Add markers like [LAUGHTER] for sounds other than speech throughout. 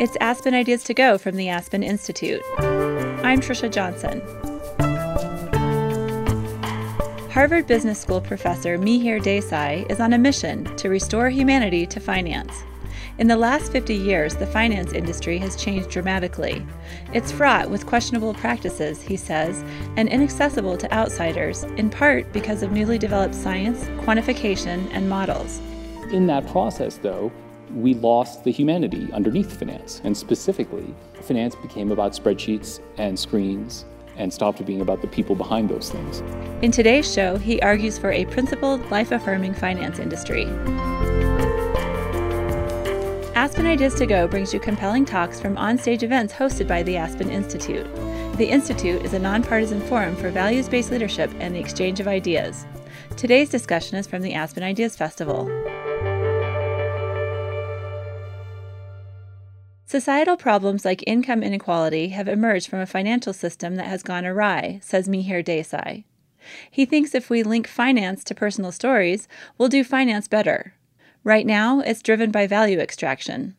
It's Aspen Ideas to Go from the Aspen Institute. I'm Trisha Johnson. Harvard Business School professor Mihir Desai is on a mission to restore humanity to finance. In the last 50 years, the finance industry has changed dramatically. It's fraught with questionable practices, he says, and inaccessible to outsiders, in part because of newly developed science, quantification, and models. In that process, though, we lost the humanity underneath finance. And specifically, finance became about spreadsheets and screens and stopped being about the people behind those things. In today's show, he argues for a principled, life affirming finance industry. Aspen Ideas to Go brings you compelling talks from onstage events hosted by the Aspen Institute. The Institute is a nonpartisan forum for values based leadership and the exchange of ideas. Today's discussion is from the Aspen Ideas Festival. Societal problems like income inequality have emerged from a financial system that has gone awry, says Mihir Desai. He thinks if we link finance to personal stories, we'll do finance better. Right now, it's driven by value extraction.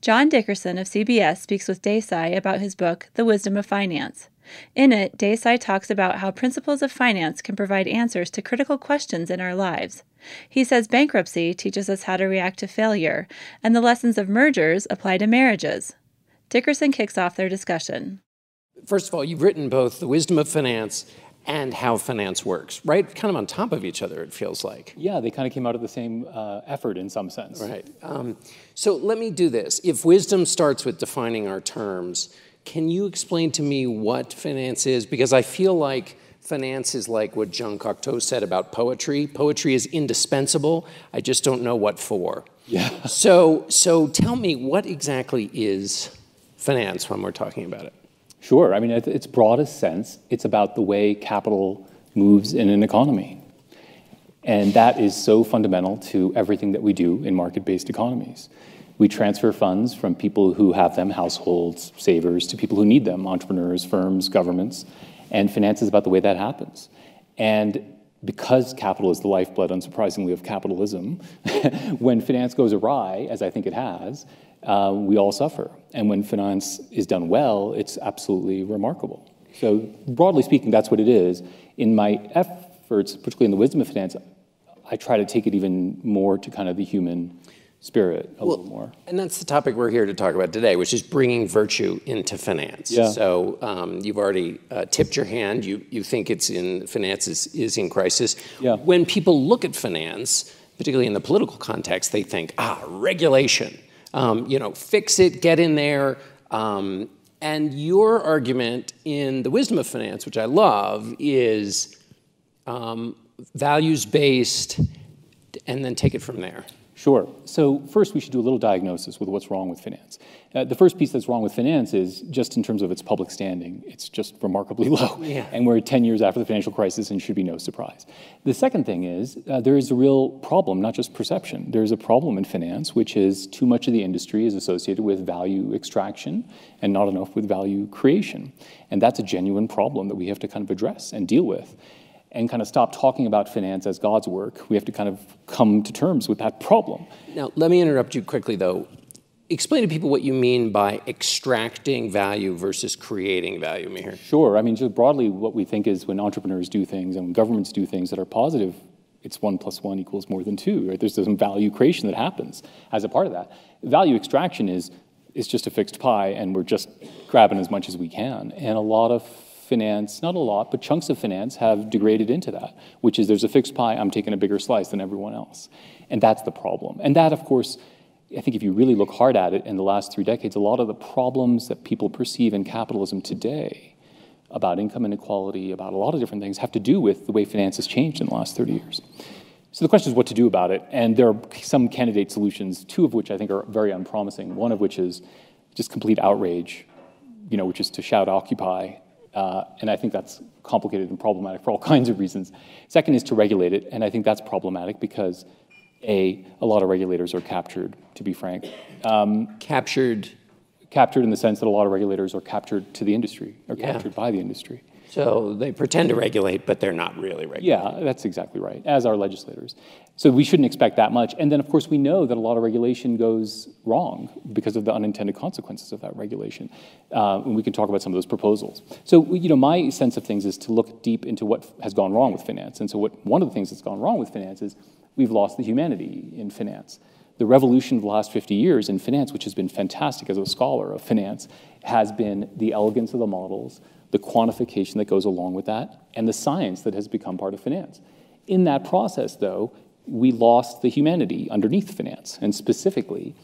John Dickerson of CBS speaks with Desai about his book, The Wisdom of Finance. In it, Desai talks about how principles of finance can provide answers to critical questions in our lives. He says bankruptcy teaches us how to react to failure, and the lessons of mergers apply to marriages. Dickerson kicks off their discussion. First of all, you've written both The Wisdom of Finance and How Finance Works, right? Kind of on top of each other, it feels like. Yeah, they kind of came out of the same uh, effort in some sense. Right. Um, so let me do this. If wisdom starts with defining our terms, can you explain to me what finance is? Because I feel like finance is like what Jean Cocteau said about poetry. Poetry is indispensable. I just don't know what for. Yeah. [LAUGHS] So, so tell me what exactly is finance when we're talking about it? Sure. I mean, at its broadest sense, it's about the way capital moves in an economy. And that is so fundamental to everything that we do in market based economies. We transfer funds from people who have them, households, savers, to people who need them, entrepreneurs, firms, governments. And finance is about the way that happens. And because capital is the lifeblood, unsurprisingly, of capitalism, [LAUGHS] when finance goes awry, as I think it has, uh, we all suffer. And when finance is done well, it's absolutely remarkable. So, broadly speaking, that's what it is. In my efforts, particularly in the wisdom of finance, I try to take it even more to kind of the human spirit a well, little more. And that's the topic we're here to talk about today, which is bringing virtue into finance. Yeah. So um, you've already uh, tipped your hand. You you think it's in finance is, is in crisis. Yeah. When people look at finance, particularly in the political context, they think ah regulation. Um, you know, fix it, get in there. Um, and your argument in the wisdom of finance, which I love, is um, values based, and then take it from there. Sure. So first, we should do a little diagnosis with what's wrong with finance. Uh, the first piece that's wrong with finance is just in terms of its public standing. It's just remarkably [LAUGHS] low. Yeah. And we're 10 years after the financial crisis and should be no surprise. The second thing is uh, there is a real problem, not just perception. There's a problem in finance, which is too much of the industry is associated with value extraction and not enough with value creation. And that's a genuine problem that we have to kind of address and deal with and kind of stop talking about finance as God's work. We have to kind of come to terms with that problem. Now, let me interrupt you quickly, though. Explain to people what you mean by extracting value versus creating value, Mihir. Sure. I mean, just broadly, what we think is when entrepreneurs do things and when governments do things that are positive, it's one plus one equals more than two, right? There's some value creation that happens as a part of that. Value extraction is, is just a fixed pie, and we're just grabbing as much as we can. And a lot of finance, not a lot, but chunks of finance have degraded into that, which is there's a fixed pie, I'm taking a bigger slice than everyone else. And that's the problem. And that, of course, I think if you really look hard at it in the last three decades, a lot of the problems that people perceive in capitalism today about income inequality, about a lot of different things, have to do with the way finance has changed in the last 30 years. So the question is what to do about it. And there are some candidate solutions, two of which I think are very unpromising. One of which is just complete outrage, you know, which is to shout occupy uh, and I think that's complicated and problematic for all [LAUGHS] kinds of reasons. Second is to regulate it, and I think that's problematic because a a lot of regulators are captured. To be frank, um, captured, captured in the sense that a lot of regulators are captured to the industry, or yeah. captured by the industry. So they pretend to regulate, but they're not really regulating. Yeah, that's exactly right, as are legislators. So we shouldn't expect that much. And then, of course, we know that a lot of regulation goes wrong because of the unintended consequences of that regulation. Uh, and we can talk about some of those proposals. So, you know, my sense of things is to look deep into what has gone wrong with finance. And so, what one of the things that's gone wrong with finance is we've lost the humanity in finance. The revolution of the last 50 years in finance, which has been fantastic as a scholar of finance, has been the elegance of the models, the quantification that goes along with that, and the science that has become part of finance. In that process, though, we lost the humanity underneath finance. And specifically,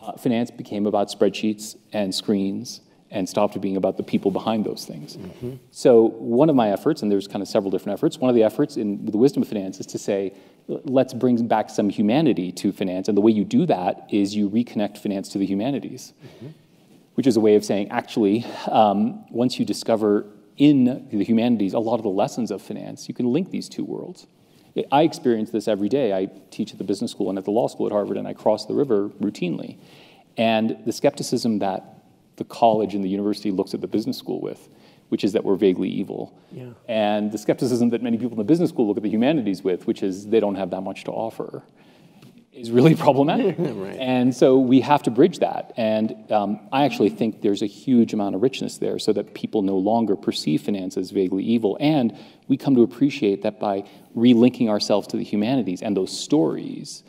uh, finance became about spreadsheets and screens and stopped being about the people behind those things. Mm-hmm. So, one of my efforts, and there's kind of several different efforts, one of the efforts in the wisdom of finance is to say, let's bring back some humanity to finance. And the way you do that is you reconnect finance to the humanities, mm-hmm. Which is a way of saying, actually, um, once you discover in the humanities a lot of the lessons of finance, you can link these two worlds. I experience this every day. I teach at the business school and at the law school at Harvard, and I cross the river routinely. And the skepticism that the college and the university looks at the business school with, which is that we're vaguely evil. Yeah. And the skepticism that many people in the business school look at the humanities with, which is they don't have that much to offer is really [LAUGHS] problematic. [LAUGHS] right. And so we have to bridge that. And um, I actually think there's a huge amount of richness there so that people no longer perceive finance as vaguely evil. And we come to appreciate that by relinking ourselves to the humanities and those stories,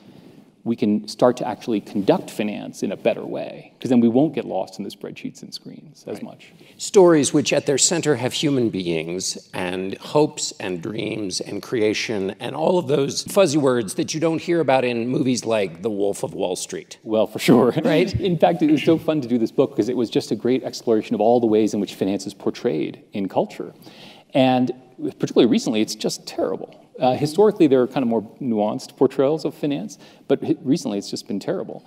we can start to actually conduct finance in a better way because then we won't get lost in the spreadsheets and screens as right. much. Stories which at their center have human beings and hopes and dreams and creation and all of those fuzzy words that you don't hear about in movies like The Wolf of Wall Street. Well, for sure. [LAUGHS] Right? in fact, it was so fun to do this book because it was just a great exploration of all the ways in which finance is portrayed in culture. And particularly recently, it's just terrible. Uh, historically, there are kind of more nuanced portrayals of finance, but recently it's just been terrible.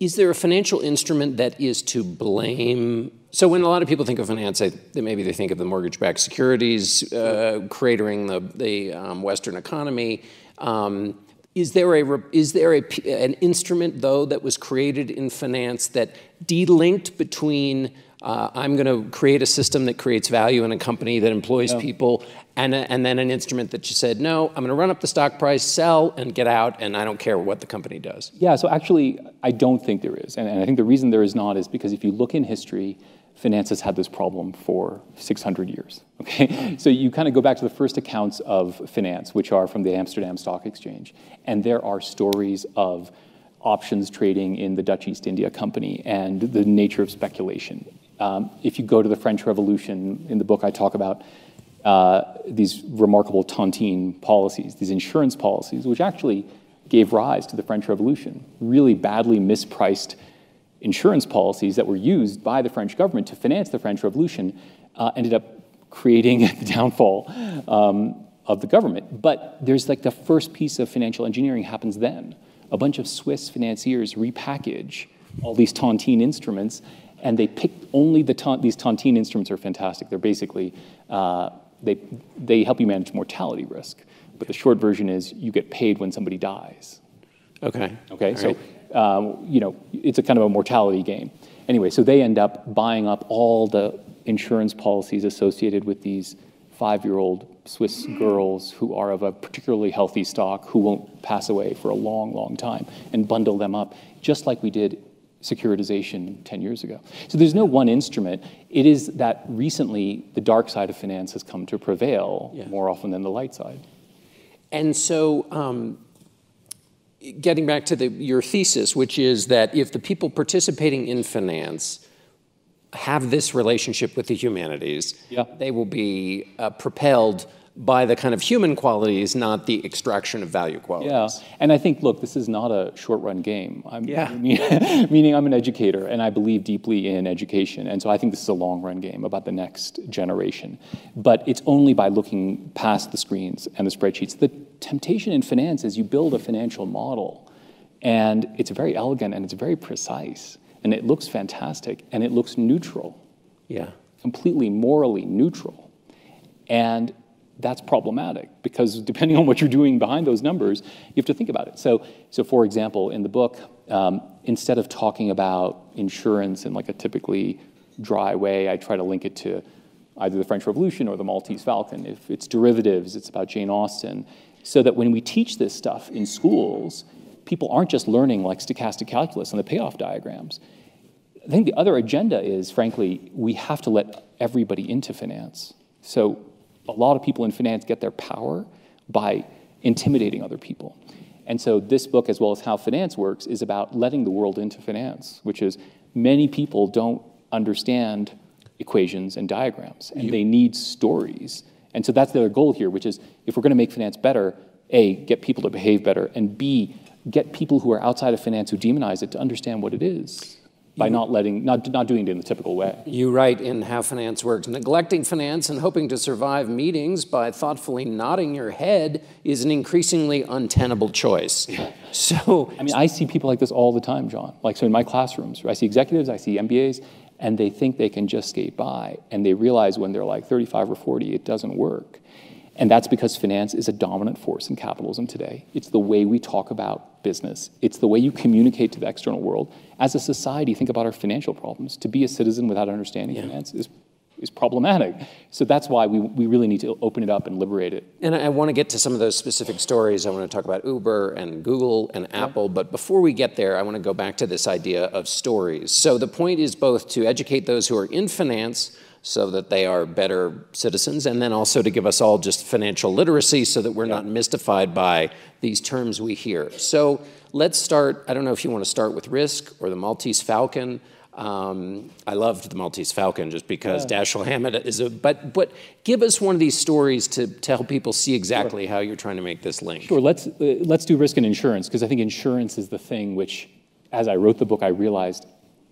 Is there a financial instrument that is to blame? So when a lot of people think of finance, maybe they think of the mortgage-backed securities uh, cratering the, the um, Western economy. Um, is there a is there a, an instrument though that was created in finance that delinked between uh, I'm going to create a system that creates value in a company that employs yeah. people, and, a, and then an instrument that you said, no, I'm going to run up the stock price, sell, and get out, and I don't care what the company does. Yeah, so actually, I don't think there is. And, and I think the reason there is not is because if you look in history, finance has had this problem for 600 years. [LAUGHS] Okay, so you kind of go back to the first accounts of finance, which are from the Amsterdam Stock Exchange, and there are stories of options trading in the Dutch East India Company and the nature of speculation. Um, if you go to the French Revolution, in the book I talk about uh, these remarkable tontine policies, these insurance policies, which actually gave rise to the French Revolution. Really badly mispriced insurance policies that were used by the French government to finance the French Revolution uh, ended up creating [LAUGHS] the downfall um, of the government. But there's like the first piece of financial engineering happens then. A bunch of Swiss financiers repackage all these tontine instruments and they pick only the ta- these tontine instruments are fantastic. They're basically uh, they they help you manage mortality risk. But the short version is you get paid when somebody dies. Okay. Okay. All so right. um, you know it's a kind of a mortality game. Anyway, so they end up buying up all the insurance policies associated with these five-year-old Swiss girls who are of a particularly healthy stock who won't pass away for a long, long time, and bundle them up, just like we did securitization 10 years ago. So there's no one instrument. It is that recently the dark side of finance has come to prevail yeah. more often than the light side. And so, um, getting back to the, your thesis, which is that if the people participating in finance have this relationship with the humanities, yeah. they will be uh, propelled by the kind of human qualities, not the extraction of value qualities. Yeah, and I think, look, this is not a short run game. I'm, yeah. [LAUGHS] [LAUGHS] meaning I'm an educator and I believe deeply in education. And so I think this is a long run game about the next generation. But it's only by looking past the screens and the spreadsheets. The temptation in finance is you build a financial model and it's very elegant and it's very precise and it looks fantastic and it looks neutral. Yeah. Completely morally neutral. And that's problematic because depending on what you're doing behind those numbers, you have to think about it. So, so for example, in the book, um, instead of talking about insurance in like a typically dry way, I try to link it to either the French Revolution or the Maltese Falcon. If it's derivatives, it's about Jane Austen. So that when we teach this stuff in schools, people aren't just learning like stochastic calculus and the payoff diagrams. I think the other agenda is, frankly, we have to let everybody into finance. So a lot of people in finance get their power by intimidating other people. And so this book, as well as How Finance Works, is about letting the world into finance, which is many people don't understand equations and diagrams, and you, they need stories. And so that's their goal here, which is if we're going to make finance better, A, get people to behave better, and B, get people who are outside of finance who demonize it to understand what it is by not letting, not, not doing it in the typical way. You write in How Finance Works, neglecting finance and hoping to survive meetings by thoughtfully nodding your head is an increasingly untenable choice. So, I mean, I see people like this all the time, John. Like, so in my classrooms, I see executives, I see MBAs, and they think they can just skate by, and they realize when they're like 35 or 40, it doesn't work. And that's because finance is a dominant force in capitalism today. It's the way we talk about business, it's the way you communicate to the external world. As a society, think about our financial problems. To be a citizen without understanding yeah. finance is is problematic. So that's why we, we really need to open it up and liberate it. And I want to get to some of those specific stories. I want to talk about Uber and Google and Apple. But before we get there, I want to go back to this idea of stories. So the point is both to educate those who are in finance so that they are better citizens, and then also to give us all just financial literacy so that we're yeah. not mystified by these terms we hear. So let's start. I don't know if you want to start with risk or the Maltese Falcon. Um, I loved the Maltese Falcon just because yeah. Dashiell Hammett is a. But but give us one of these stories to, to help people see exactly sure. how you're trying to make this link. Sure. Let's uh, let's do risk and insurance because I think insurance is the thing which, as I wrote the book, I realized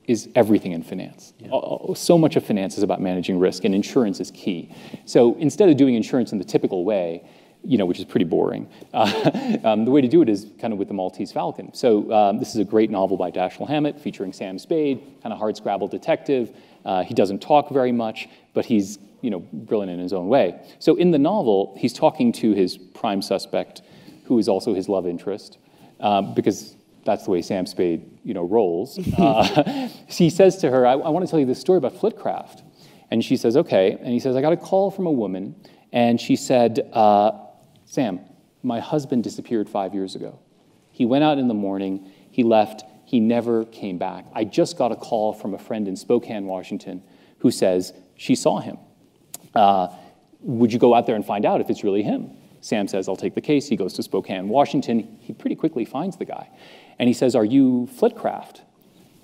is everything in finance. Yeah. So much of finance is about managing risk, and insurance is key. So instead of doing insurance in the typical way, you know, which is pretty boring, uh, [LAUGHS] um, the way to do it is kind of with the Maltese Falcon. So um, this is a great novel by Dashiell Hammett featuring Sam Spade, kind of hard-scrabble detective. Uh, he doesn't talk very much, but he's you know brilliant in his own way. So in the novel, he's talking to his prime suspect, who is also his love interest, um, because that's the way Sam Spade, you know, rolls. [LAUGHS] Uh, [LAUGHS] he says to her, I, I want to tell you this story about Flitcraft. And she says, okay. And he says, I got a call from a woman, and she said, uh, Sam, my husband disappeared five years ago. He went out in the morning, he left, he never came back. I just got a call from a friend in Spokane, Washington, who says she saw him. Uh, would you go out there and find out if it's really him? Sam says, I'll take the case. He goes to Spokane, Washington. He pretty quickly finds the guy. And he says, Are you Flitcraft?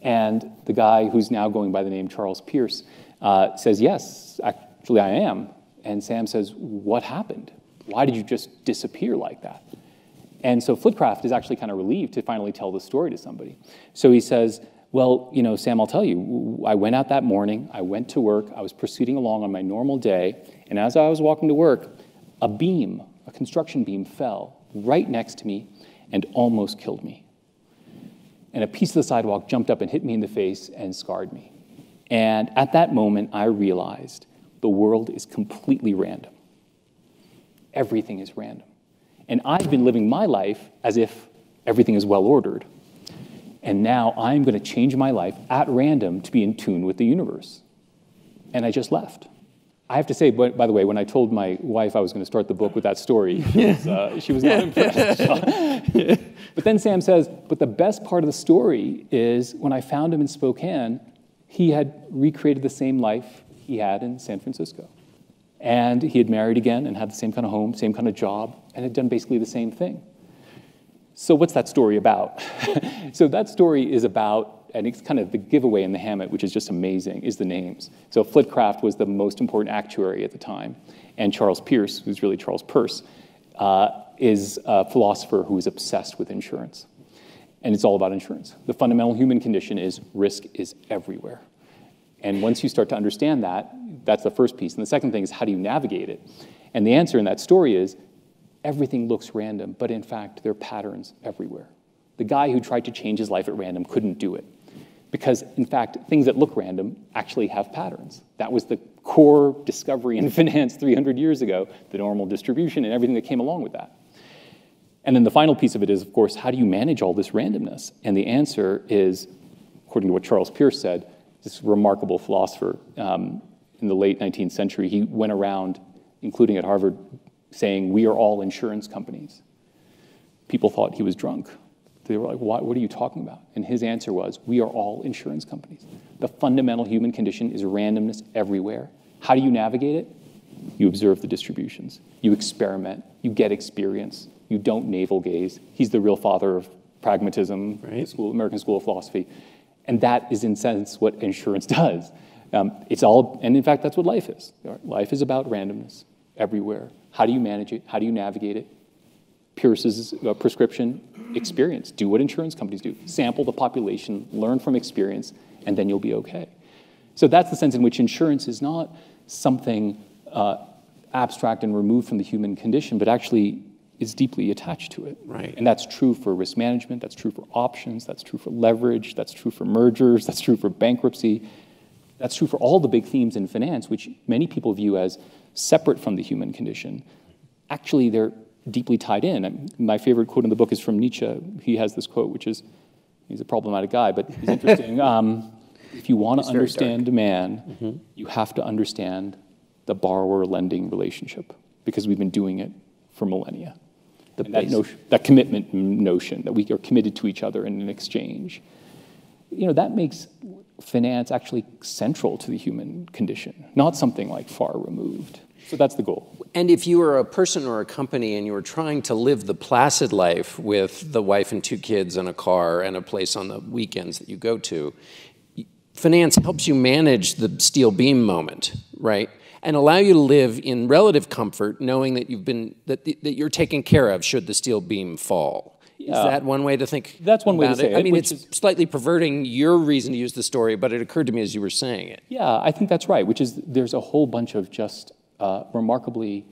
And the guy who's now going by the name Charles Pierce uh, says, Yes, actually I am. And Sam says, What happened? Why did you just disappear like that? And so Flitcraft is actually kind of relieved to finally tell the story to somebody. So he says, Well, you know, Sam, I'll tell you, I went out that morning, I went to work, I was proceeding along on my normal day, and as I was walking to work, a beam, a construction beam, fell right next to me and almost killed me and a piece of the sidewalk jumped up and hit me in the face and scarred me. And at that moment, I realized the world is completely random. Everything is random. And I've been living my life as if everything is well ordered. And now I'm going to change my life at random to be in tune with the universe. And I just left. I have to say, by the way, when I told my wife I was going to start the book with that story, she was, uh, [LAUGHS] she was not impressed. [LAUGHS] but then Sam says, but the best part of the story is when I found him in Spokane, he had recreated the same life he had in San Francisco. And he had married again and had the same kind of home, same kind of job, and had done basically the same thing. So, what's that story about? [LAUGHS] so, that story is about and it's kind of the giveaway in the Hammett, which is just amazing, is the names. So Flitcraft was the most important actuary at the time, and Charles Pierce, who's really Charles Peirce, uh, is a philosopher who is obsessed with insurance. And it's all about insurance. The fundamental human condition is risk is everywhere. And once you start to understand that, that's the first piece. And the second thing is how do you navigate it? And the answer in that story is everything looks random, but in fact, there are patterns everywhere. The guy who tried to change his life at random couldn't do it because, in fact, things that look random actually have patterns. That was the core discovery in [LAUGHS] finance 300 years ago, the normal distribution and everything that came along with that. And then the final piece of it is, of course, how do you manage all this randomness? And the answer is, according to what Charles Pierce said, this remarkable philosopher, um, in the late 19th century, he went around, including at Harvard, saying, We are all insurance companies. People thought he was drunk. They were like, what, what are you talking about? And his answer was, We are all insurance companies. The fundamental human condition is randomness everywhere. How do you navigate it? You observe the distributions, you experiment, you get experience, you don't navel gaze. He's the real father of pragmatism, right. school, American School of Philosophy. And that is, in sense, what insurance [LAUGHS] does. Um, it's all, and in fact, that's what life is. Life is about randomness everywhere. How do you manage it? How do you navigate it? Pierce's uh, prescription experience. Do what insurance companies do sample the population, learn from experience, and then you'll be okay. So that's the sense in which insurance is not something uh, abstract and removed from the human condition, but actually is deeply attached to it. Right. And that's true for risk management, that's true for options, that's true for leverage, that's true for mergers, that's true for bankruptcy. That's true for all the big themes in finance, which many people view as separate from the human condition. Actually, they're deeply tied in. My favorite quote in the book is from Nietzsche. He has this quote, which is he's a problematic guy, but he's interesting. [LAUGHS] um, if you want to understand demand, mm-hmm. you have to understand the borrower lending relationship because we've been doing it for millennia. that, notion, that commitment notion that we are committed to each other in an exchange, you know, that makes finance actually central to the human condition, not something like far removed. So that's the goal. And if you were a person or a company and you were trying to live the placid life with the wife and two kids and a car and a place on the weekends that you go to, finance helps you manage the steel beam moment, right? And allow you to live in relative comfort knowing that you've been that, that you're taken care of should the steel beam fall. Is that one way to think? That's one way to say it. I mean, it's is, slightly perverting your reason to use the story, but it occurred to me as you were saying it. Yeah, I think that's right. Which is there's a whole bunch of just uh, remarkably,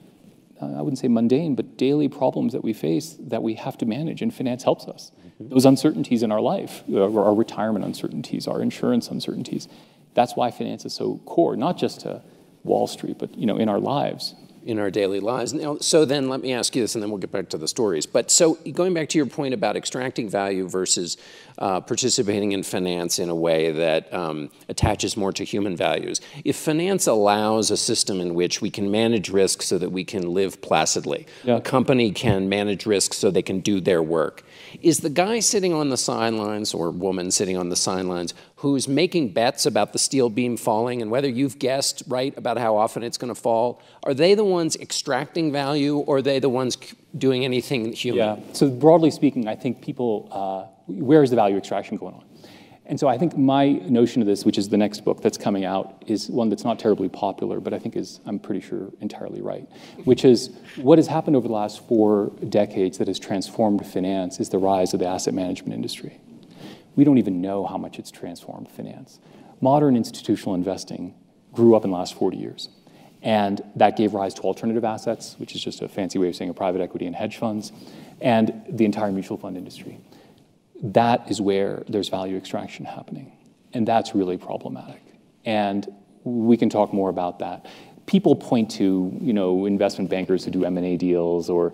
uh, I wouldn't say mundane, but daily problems that we face that we have to manage, and finance helps us. Mm-hmm. Those uncertainties in our life, uh, our retirement uncertainties, our insurance uncertainties. That's why finance is so core, not just to Wall Street, but you know, in our lives in our daily lives. Now, so then let me ask you this, and then we'll get back to the stories. But so going back to your point about extracting value versus uh, participating in finance in a way that um, attaches more to human values. If finance allows a system in which we can manage risk so that we can live placidly, yeah. a company can manage risk so they can do their work. Is the guy sitting on the sidelines or woman sitting on the sidelines who's making bets about the steel beam falling and whether you've guessed right about how often it's going to fall, are they the ones extracting value or are they the ones doing anything human? Yeah. So broadly speaking, I think people, uh, where is the value extraction going on? And so I think my notion of this, which is the next book that's coming out, is one that's not terribly popular, but I think is, I'm pretty sure, entirely right, which is what has happened over the last four decades that has transformed finance is the rise of the asset management industry. We don't even know how much it's transformed finance. Modern institutional investing grew up in the last 40 years. And that gave rise to alternative assets, which is just a fancy way of saying a private equity and hedge funds, and the entire mutual fund industry that is where there's value extraction happening. And that's really problematic. And we can talk more about that. People point to, you know, investment bankers who do M&A deals or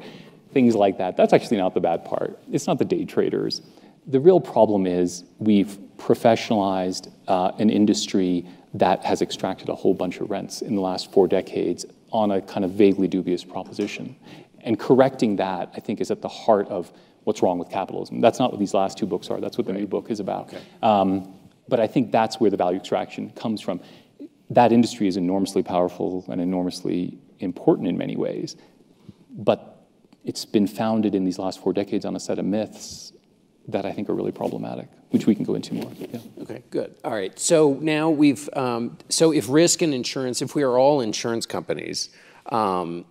things like that. That's actually not the bad part. It's not the day traders. The real problem is we've professionalized uh, an industry that has extracted a whole bunch of rents in the last four decades on a kind of vaguely dubious proposition. And correcting that, I think, is at the heart of what's wrong with capitalism. That's not what these last two books are. That's what the right. new book is about. Okay. Um, but I think that's where the value extraction comes from. That industry is enormously powerful and enormously important in many ways, but it's been founded in these last four decades on a set of myths that I think are really problematic, which we can go into more. Yeah. Okay, good. All right. So now we've um, so if risk and insurance, if we are all insurance companies, um,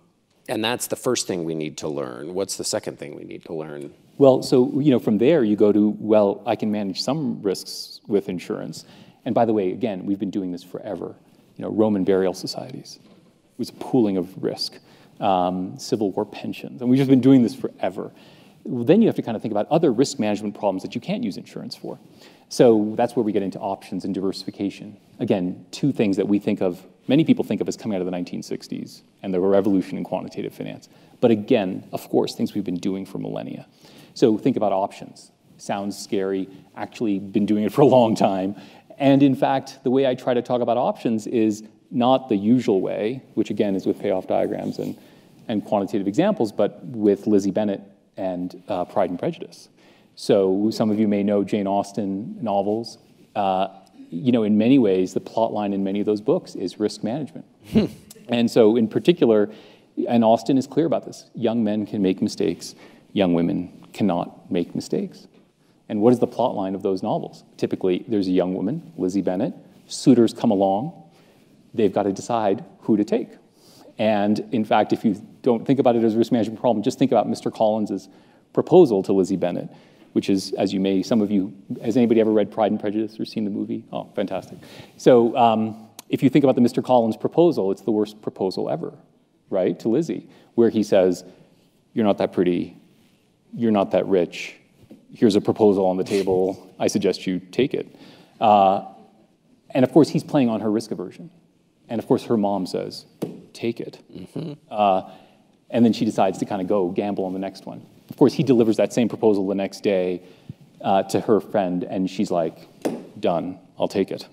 and that's the first thing we need to learn. What's the second thing we need to learn? Well, so you know, from there you go to well, I can manage some risks with insurance. And by the way, again, we've been doing this forever. You know, Roman burial societies it was a pooling of risk, um, Civil War pensions, and we've just been doing this forever. Then you have to kind of think about other risk management problems that you can't use insurance for. So that's where we get into options and diversification. Again, two things that we think of, many people think of as coming out of the 1960s and the revolution in quantitative finance. But again, of course, things we've been doing for millennia. So think about options. Sounds scary, actually been doing it for a long time. And in fact, the way I try to talk about options is not the usual way, which again is with payoff diagrams and, and quantitative examples, but with Lizzie Bennet and uh, Pride and Prejudice. So some of you may know Jane Austen novels. Uh, you know, in many ways, the plot line in many of those books is risk management. and so, in particular, and Austen is clear about this young men can make mistakes, young women cannot make mistakes. And what is the plot line of those novels? Typically, there's a young woman, Lizzie Bennet, suitors come along, they've got to decide who to take. And in fact, if you don't think about it as a risk management problem, just think about Mr. Collins's proposal to Lizzie Bennet, which is, as you may, some of you, has anybody ever read Pride and Prejudice or seen the movie? Oh, fantastic. So um, if you think about the Mr. Collins proposal, it's the worst proposal ever, right, to Lizzie, where he says, You're not that pretty, you're not that rich, here's a proposal on the table, I suggest you take it. Uh, and of course, he's playing on her risk aversion. And of course, her mom says, take it. Mm-hmm. Uh, and then she decides to kind of go gamble on the next one. Of course, he delivers that same proposal the next day uh, to her friend, and she's like, done, I'll take it.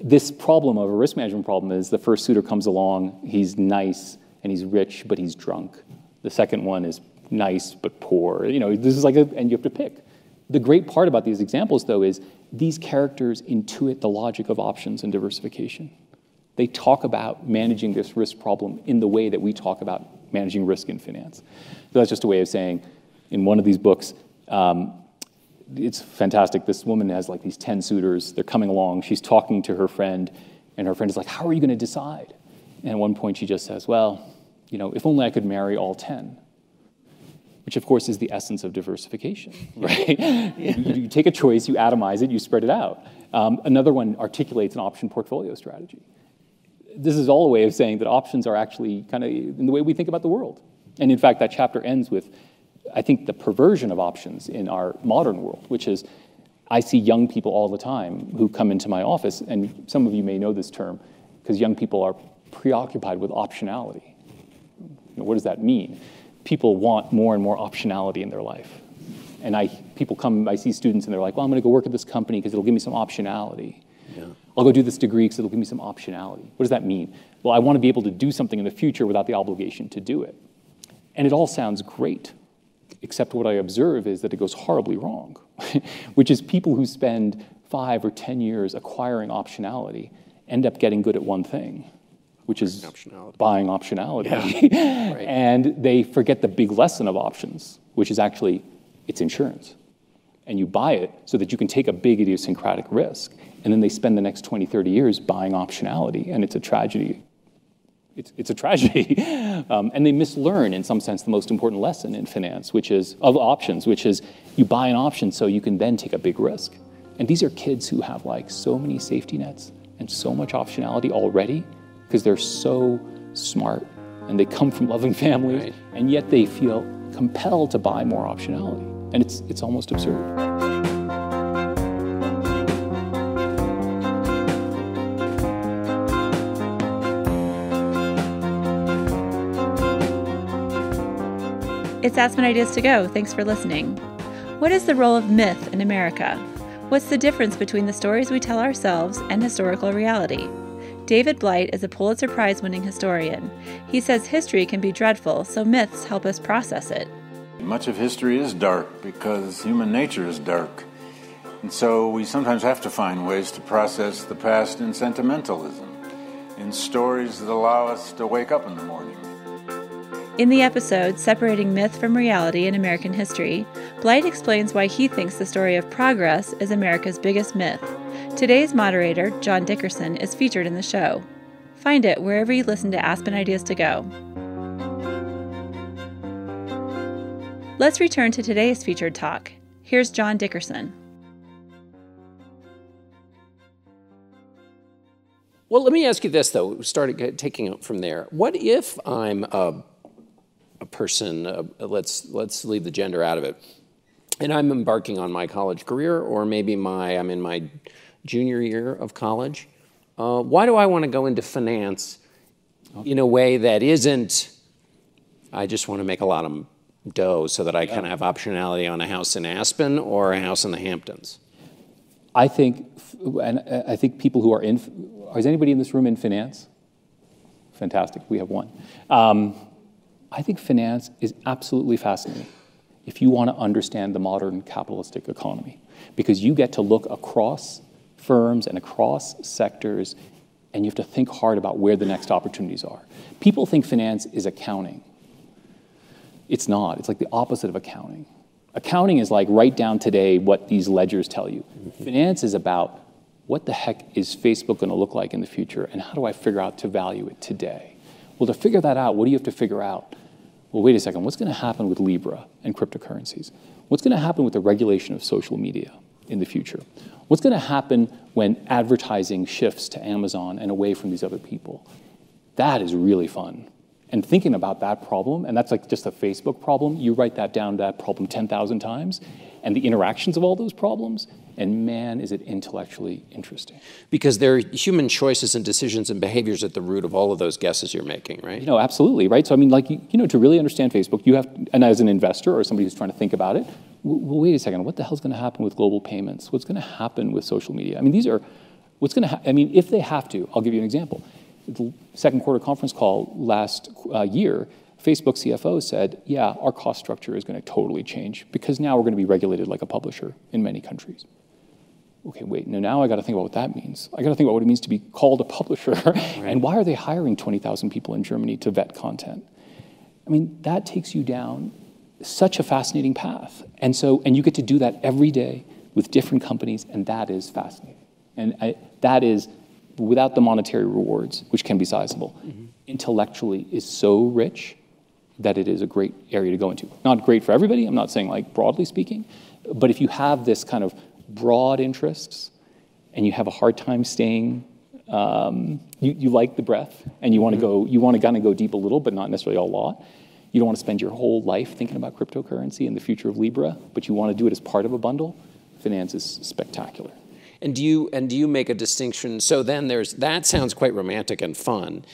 This problem of a risk management problem is the first suitor comes along, he's nice and he's rich, but he's drunk. The second one is nice but poor. You know, this is like a, and you have to pick. The great part about these examples, though, is these characters intuit the logic of options and diversification. They talk about managing this risk problem in the way that we talk about managing risk in finance. So that's just a way of saying, in one of these books, um, it's fantastic. This woman has like these 10 suitors. They're coming along. She's talking to her friend, and her friend is like, How are you going to decide? And at one point, she just says, Well, you know, if only I could marry all 10 which of course is the essence of diversification, [LAUGHS] right? yeah. you, you, take a choice, you atomize it, you spread it out. Um, another one articulates an option portfolio strategy. This is all a way of saying that options are actually kind of in the way we think about the world. And in fact, that chapter ends with, I think, the perversion of options in our modern world, which is I see young people all the time who come into my office, and some of you may know this term, because young people are preoccupied with optionality. You know, what does that mean? people want more and more optionality in their life. And I, people come, I see students and they're like, well, I'm going to go work at this company because it'll give me some optionality. Yeah. I'll go do this degree because it'll give me some optionality. What does that mean? Well, I want to be able to do something in the future without the obligation to do it. And it all sounds great, except what I observe is that it goes horribly wrong, [LAUGHS] which is people who spend five or 10 years acquiring optionality end up getting good at one thing which is optionality. buying optionality. Yeah. [LAUGHS] right. and they forget the big lesson of options, which is actually it's insurance. And you buy it so that you can take a big idiosyncratic risk. And then they spend the next 20, 30 years buying optionality, and it's a tragedy. It's, it's a [LAUGHS] tragedy. um, and they mislearn, in some sense, the most important lesson in finance, which is of options, which is you buy an option so you can then take a big risk. And these are kids who have like so many safety nets and so much optionality already because they're so smart and they come from loving families, right. and yet they feel compelled to buy more optionality. And it's, it's almost absurd. It's Aspen Ideas to Go. Thanks for listening. What is the role of myth in America? What's the difference between the stories we tell ourselves and historical reality? David Blight is a Pulitzer Prize winning historian. He says history can be dreadful, so myths help us process it. Much of history is dark because human nature is dark. And so we sometimes have to find ways to process the past in sentimentalism, in stories that allow us to wake up in the morning. In the episode Separating Myth from Reality in American History, Blight explains why he thinks the story of progress is America's biggest myth Today's moderator, John Dickerson, is featured in the show. Find it wherever you listen to Aspen Ideas to Go. Let's return to today's featured talk. Here's John Dickerson. Well, let me ask you this, though, starting uh, taking it from there. What if I'm a, a person, uh, let's, let's leave the gender out of it, and I'm embarking on my college career, or maybe my, I'm in my junior year of college. Uh, why do I want to go into finance in a way that isn't, I just want to make a lot of dough so that I yeah. can have optionality on a house in Aspen or a house in the Hamptons? I think, and I think people who are in, is anybody in this room in finance? Fantastic, we have one. Um, I think finance is absolutely fascinating if you want to understand the modern capitalistic economy, because you get to look across firms and across sectors, and you have to think hard about where the next opportunities are. People think finance is accounting. It's not. It's like the opposite of accounting. Accounting is like write down today what these ledgers tell you. Mm-hmm. Finance is about what the heck is Facebook going to look like in the future, and how do I figure out to value it today? Well, to figure that out, what do you have to figure out? Well, wait a second, what's going to happen with Libra and cryptocurrencies? What's going to happen with the regulation of social media in the future? What's going to happen when advertising shifts to Amazon and away from these other people? That is really fun and thinking about that problem, and that's like just a Facebook problem, you write that down, that problem 10,000 times, and the interactions of all those problems, and man, is it intellectually interesting. Because there are human choices and decisions and behaviors at the root of all of those guesses you're making, right? You know, absolutely, right? So, I mean, like, you know, to really understand Facebook, you have, and as an investor or somebody who's trying to think about it, well, wait a second, what the hell's going to happen with global payments? What's going to happen with social media? I mean, these are, what's going to, ha- I mean, if they have to, I'll give you an example the second quarter conference call last uh, year, Facebook CFO said, yeah, our cost structure is going to totally change because now we're going to be regulated like a publisher in many countries. Okay, wait, no, now I got to think about what that means. I got to think about what it means to be called a publisher. [LAUGHS] Right. and why are they hiring 20,000 people in Germany to vet content? I mean, that takes you down such a fascinating path. And so, and you get to do that every day with different companies, and that is fascinating. And I, that is without the monetary rewards, which can be sizable, mm-hmm. intellectually is so rich that it is a great area to go into. Not great for everybody, I'm not saying like broadly speaking, but if you have this kind of broad interests and you have a hard time staying, um, you, you like the breadth and you want to mm-hmm. go, you want to kind of go deep a little, but not necessarily a lot. You don't want to spend your whole life thinking about cryptocurrency and the future of Libra, but you want to do it as part of a bundle. Finance is spectacular. And do you and do you make a distinction? So then there's that sounds quite romantic and fun.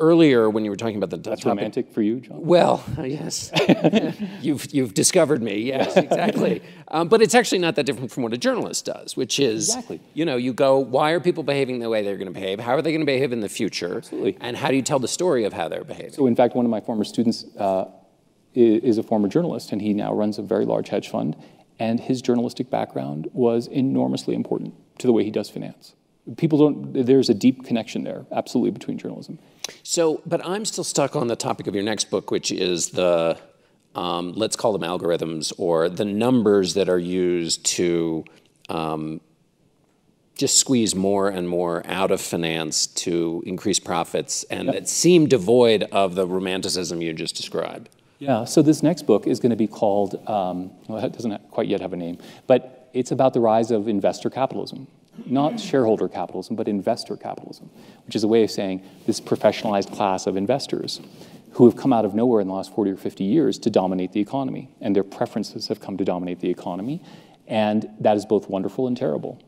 Earlier, when you were talking about the that's topic, romantic for you, John. Well, [LAUGHS] yes, [LAUGHS] you've you've discovered me. Yes, [LAUGHS] exactly. um, but it's actually not that different from what a journalist does, which is exactly. you know you go why are people behaving the way they're going to behave? How are they going to behave in the future? Absolutely. And how do you tell the story of how they're behaving? So in fact, one of my former students. Uh, is a former journalist, and he now runs a very large hedge fund. And his journalistic background was enormously important to the way he does finance. People don't, there's a deep connection there, absolutely, between journalism. So, but I'm still stuck on the topic of your next book, which is the, um, let's call them algorithms, or the numbers that are used to um, just squeeze more and more out of finance to increase profits and yep. that seem devoid of the romanticism you just described. Yeah, so this next book is going to be called, um, well, it doesn't quite yet have a name, but it's about the rise of investor capitalism. Not shareholder capitalism, but investor capitalism, which is a way of saying this professionalized class of investors who have come out of nowhere in the last 40 or 50 years to dominate the economy. And their preferences have come to dominate the economy. And that is both wonderful and terrible.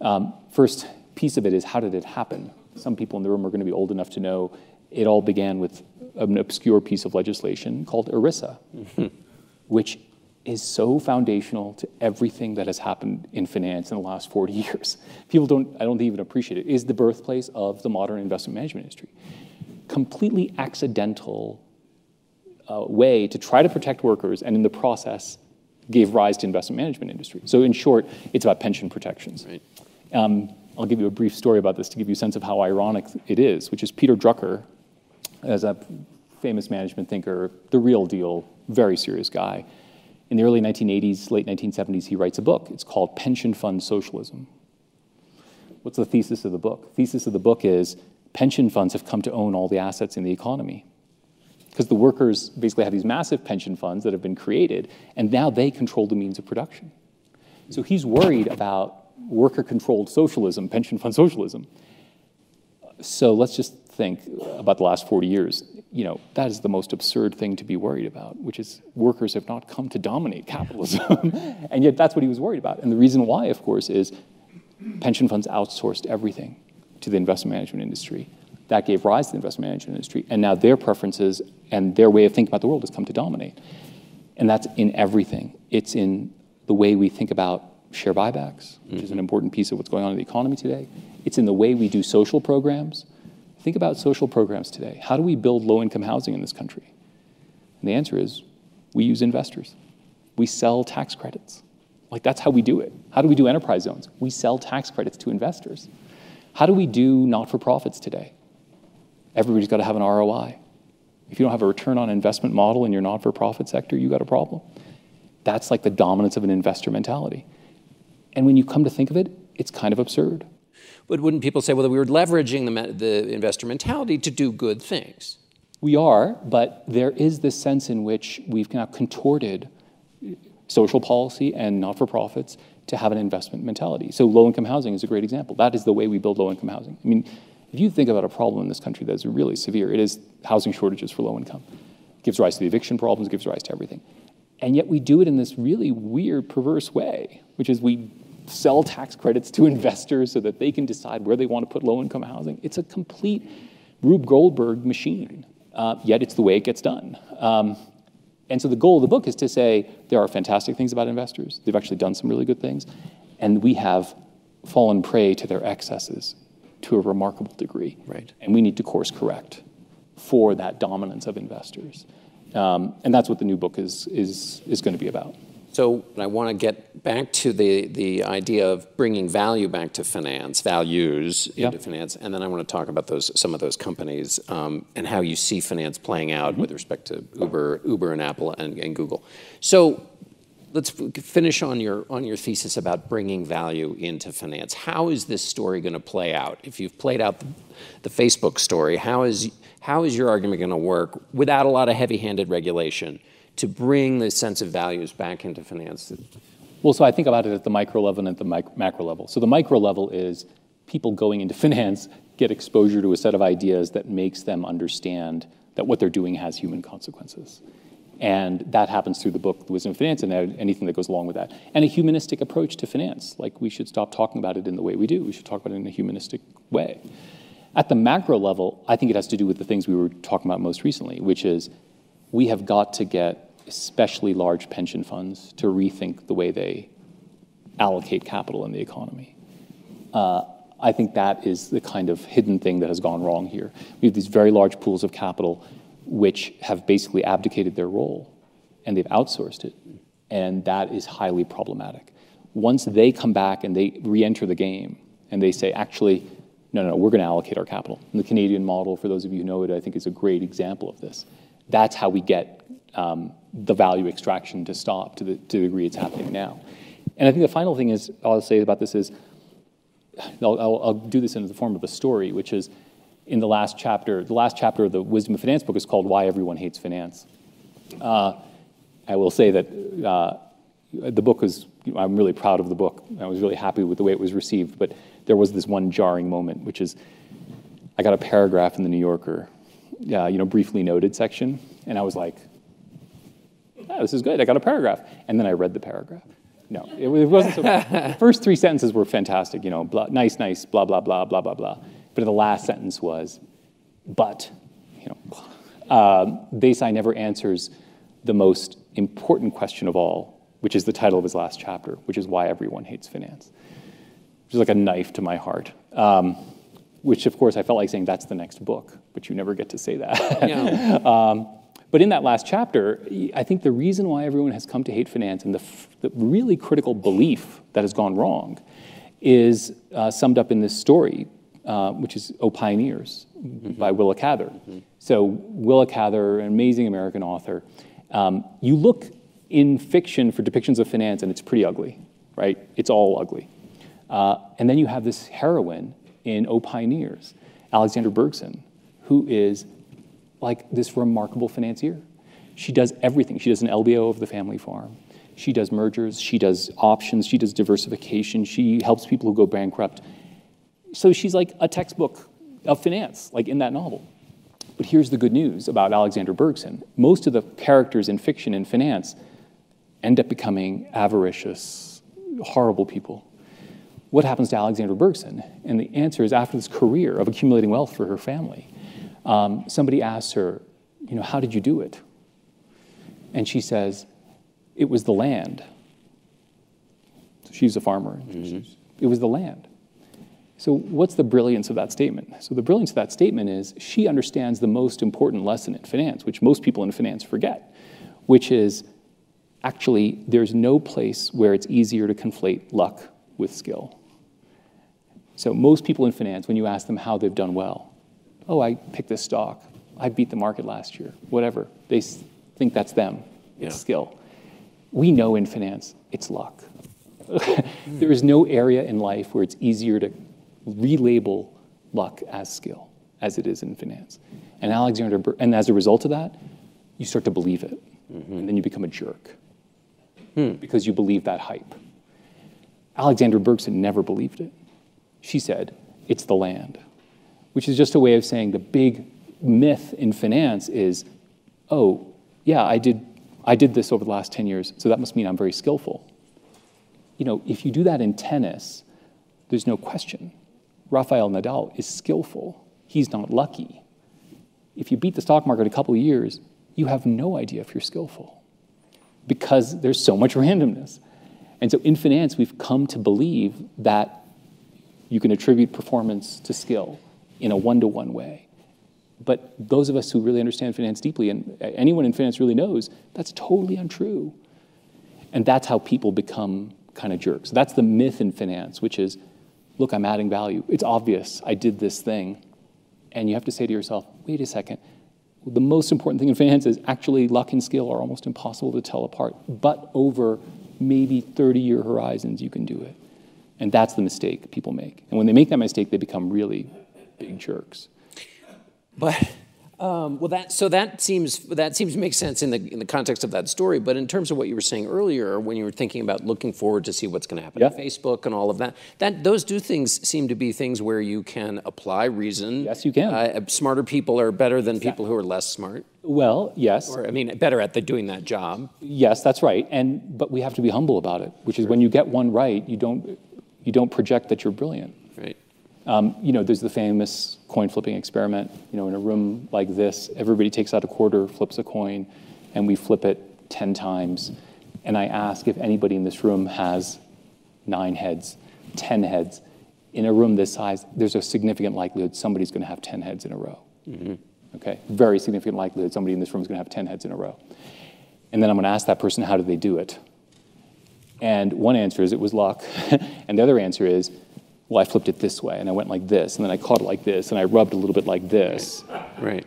Um, first piece of it is how did it happen? Some people in the room are going to be old enough to know it all began with an obscure piece of legislation called ERISA, mm-hmm. [LAUGHS] which is so foundational to everything that has happened in finance in the last 40 years. People don't, I don't even appreciate it, is the birthplace of the modern investment management industry. Completely accidental uh, way to try to protect workers and in the process gave rise to investment management industry. So in short, it's about pension protections. Right. Um, I'll give you a brief story about this to give you a sense of how ironic it is, which is Peter Drucker, as a famous management thinker, the real deal, very serious guy in the early 1980s, late 1970s, he writes a book. It's called Pension Fund Socialism. What's the thesis of the book? The thesis of the book is pension funds have come to own all the assets in the economy. Because the workers basically have these massive pension funds that have been created, and now they control the means of production. So he's worried about worker controlled socialism, pension fund socialism. So let's just think about the last 40 years you know, that is the most absurd thing to be worried about, which is workers have not come to dominate capitalism. [LAUGHS] [LAUGHS] and yet that's what he was worried about. And the reason why, of course, is pension funds outsourced everything to the investment management industry. That gave rise to the investment management industry. And now their preferences and their way of thinking about the world has come to dominate. And that's in everything. It's in the way we think about share buybacks, which is an mm-hmm. important piece of what's going on in the economy today. It's in the way we do social programs. Think about social programs today. How do we build low income housing in this country? And the answer is we use investors. We sell tax credits. Like that's how we do it. How do we do enterprise zones? We sell tax credits to investors. How do we do not for profits today? Everybody's got to have an ROI. If you don't have a return on investment model in your not for profit sector, you got a problem. That's like the dominance of an investor mentality. And when you come to think of it, it's kind of absurd. But wouldn't people say, well, we were leveraging the, the investor mentality to do good things? We are, but there is this sense in which we've now contorted social policy and not for profits to have an investment mentality. So, low income housing is a great example. That is the way we build low income housing. I mean, if you think about a problem in this country that is really severe, it is housing shortages for low income. It gives rise to the eviction problems, gives rise to everything. And yet we do it in this really weird, perverse way, which is we sell tax credits to [LAUGHS] investors so that they can decide where they want to put low income housing. It's a complete Rube Goldberg machine, uh, yet it's the way it gets done. Um, and so the goal of the book is to say there are fantastic things about investors. They've actually done some really good things. And we have fallen prey to their excesses to a remarkable degree. Right. And we need to course correct for that dominance of investors. Um, and that's what the new book is, is, is going to be about. So I want to get back to the, the idea of bringing value back to finance, values yep. into finance, and then I want to talk about those some of those companies um, and how you see finance playing out mm-hmm. with respect to Uber, Uber and Apple and, and Google. So let's finish on your on your thesis about bringing value into finance. How is this story going to play out? If you've played out the, the Facebook story, how is how is your argument going to work without a lot of heavy-handed regulation? To bring the sense of values back into finance? Well, so I think about it at the micro level and at the macro level. So the micro level is people going into [LAUGHS] finance get exposure to a set of ideas that makes them understand that what they're doing has human consequences. And that happens through the book, The Wisdom of Finance, and anything that goes along with that. And a humanistic approach to finance. Like, we should stop talking about it in the way we do. We should talk about it in a humanistic way. At the macro level, I think it has to do with the things we were talking about most recently, which is we have got to get especially large pension funds to rethink the way they allocate capital in the economy. Uh, I think that is the kind of hidden thing that has gone wrong here. We have these very large pools of capital which have basically abdicated their role and they've outsourced it. And that is highly problematic. Once they come back and they re enter the game and they say, actually, no, no, we're going to allocate our capital. And the Canadian model, for those of you who know it, I think is a great example of this that's how we get um, the value extraction to stop to the, to the degree it's happening now. And I think the final thing is I'll say about this is I'll, I'll, I'll, do this in the form of a story, which is in the last chapter. The last chapter of the Wisdom of Finance book is called "Why Everyone Hates Finance." Uh, I will say that uh, the book is. I'm really proud of the book. I was really happy with the way it was received. But there was this one jarring moment, which is I got a paragraph in the New Yorker uh, you know, briefly noted section, and I was like, oh, this is good. I got a paragraph. And then I read the paragraph. No, it, it wasn't so bad. the first three sentences were fantastic, you know, blah, nice, nice, blah, blah, blah, blah, blah, blah. But the last sentence was, but, you know, Desai never answers the most important question of all, which is the title of his last chapter, which is why everyone hates finance, which is like a knife to my heart. Um, which of course I felt like saying that's the next book, but you never get to say that. Yeah. [LAUGHS] um, but in that last chapter, I think the reason why everyone has come to hate finance and the, f- the really critical belief that has gone wrong is uh, summed up in this story, uh, which is O Pioneers mm-hmm. by Willa Cather. Mm-hmm. So, Willa Cather, an amazing American author, um, you look in fiction for depictions of finance and it's pretty ugly, right? It's all ugly. Uh, and then you have this heroine in O Pioneers, Alexandra Bergson, who is like this remarkable financier. She does everything. She does an LBO of the family farm. She does mergers. She does options. She does diversification. She helps people who go bankrupt. So she's like a textbook of finance, like in that novel. But here's the good news about Alexandra Bergson most of the characters in fiction and finance end up becoming avaricious, horrible people what happens to Alexandra Bergson? And the answer is after this career of accumulating wealth for her family, um, somebody asks her, you know, how did you do it? And she says, it was the land. She's a farmer. Mm-hmm. It was the land. So, what's the brilliance of that statement? So, the brilliance of that statement is she understands the most important lesson in finance, which most people in finance forget, which is actually there's no place where it's easier to conflate luck with skill. So, most people in finance, when you ask them how they've done well, oh, I picked this stock, I beat the market last year, whatever, they think that's them, yeah. it's skill. We know in finance it's luck. [LAUGHS] there is no area in life where it's easier to relabel luck as skill as it is in finance. And Alexander, and as a result of that, you start to believe it, mm-hmm. and then you become a jerk hmm. because you believe that hype. Alexander Bergson never believed it. She said, "It's the land," which is just a way of saying the big myth in finance is, "Oh, yeah, I did, I did this over the last ten years, so that must mean I'm very skillful." You know, if you do that in tennis, there's no question Rafael Nadal is skillful. He's not lucky. If you beat the stock market a couple of years, you have no idea if you're skillful because there's so much randomness. And so in finance, we've come to believe that you can attribute performance to skill in a one to one way. But those of us who really understand finance deeply, and anyone in finance really knows, that's totally untrue. And that's how people become kind of jerks. That's the myth in finance, which is look, I'm adding value. It's obvious I did this thing. And you have to say to yourself, wait a second. The most important thing in finance is actually luck and skill are almost impossible to tell apart. But over maybe 30 year horizons, you can do it. And that's the mistake people make. And when they make that mistake, they become really big jerks. But um, well, that so that seems that seems to make sense in the in the context of that story. But in terms of what you were saying earlier, when you were thinking about looking forward to see what's going to happen yeah. on Facebook and all of that, that those do things seem to be things where you can apply reason. Yes, you can. Uh, smarter people are better than people who are less smart. Well, yes. Or I mean, better at the, doing that job. Yes, that's right. And but we have to be humble about it, which is when you get one right, you don't you don't project that you're brilliant. Right. Um, you know, there's the famous coin flipping experiment. You know, in a room like this, everybody takes out a quarter, flips a coin, and we flip it 10 times. And I ask if anybody in this room has nine heads, 10 heads. In a room this size, there's a significant likelihood somebody's going to have 10 heads in a row. Mm-hmm. Okay? Very significant likelihood somebody in this room is going to have 10 heads in a row. And then I'm going to ask that person, how did they do it? And one answer is it was luck. [LAUGHS] and the other answer is well, I flipped it this way, and I went like this, and then I caught it like this, and I rubbed a little bit like this. Right.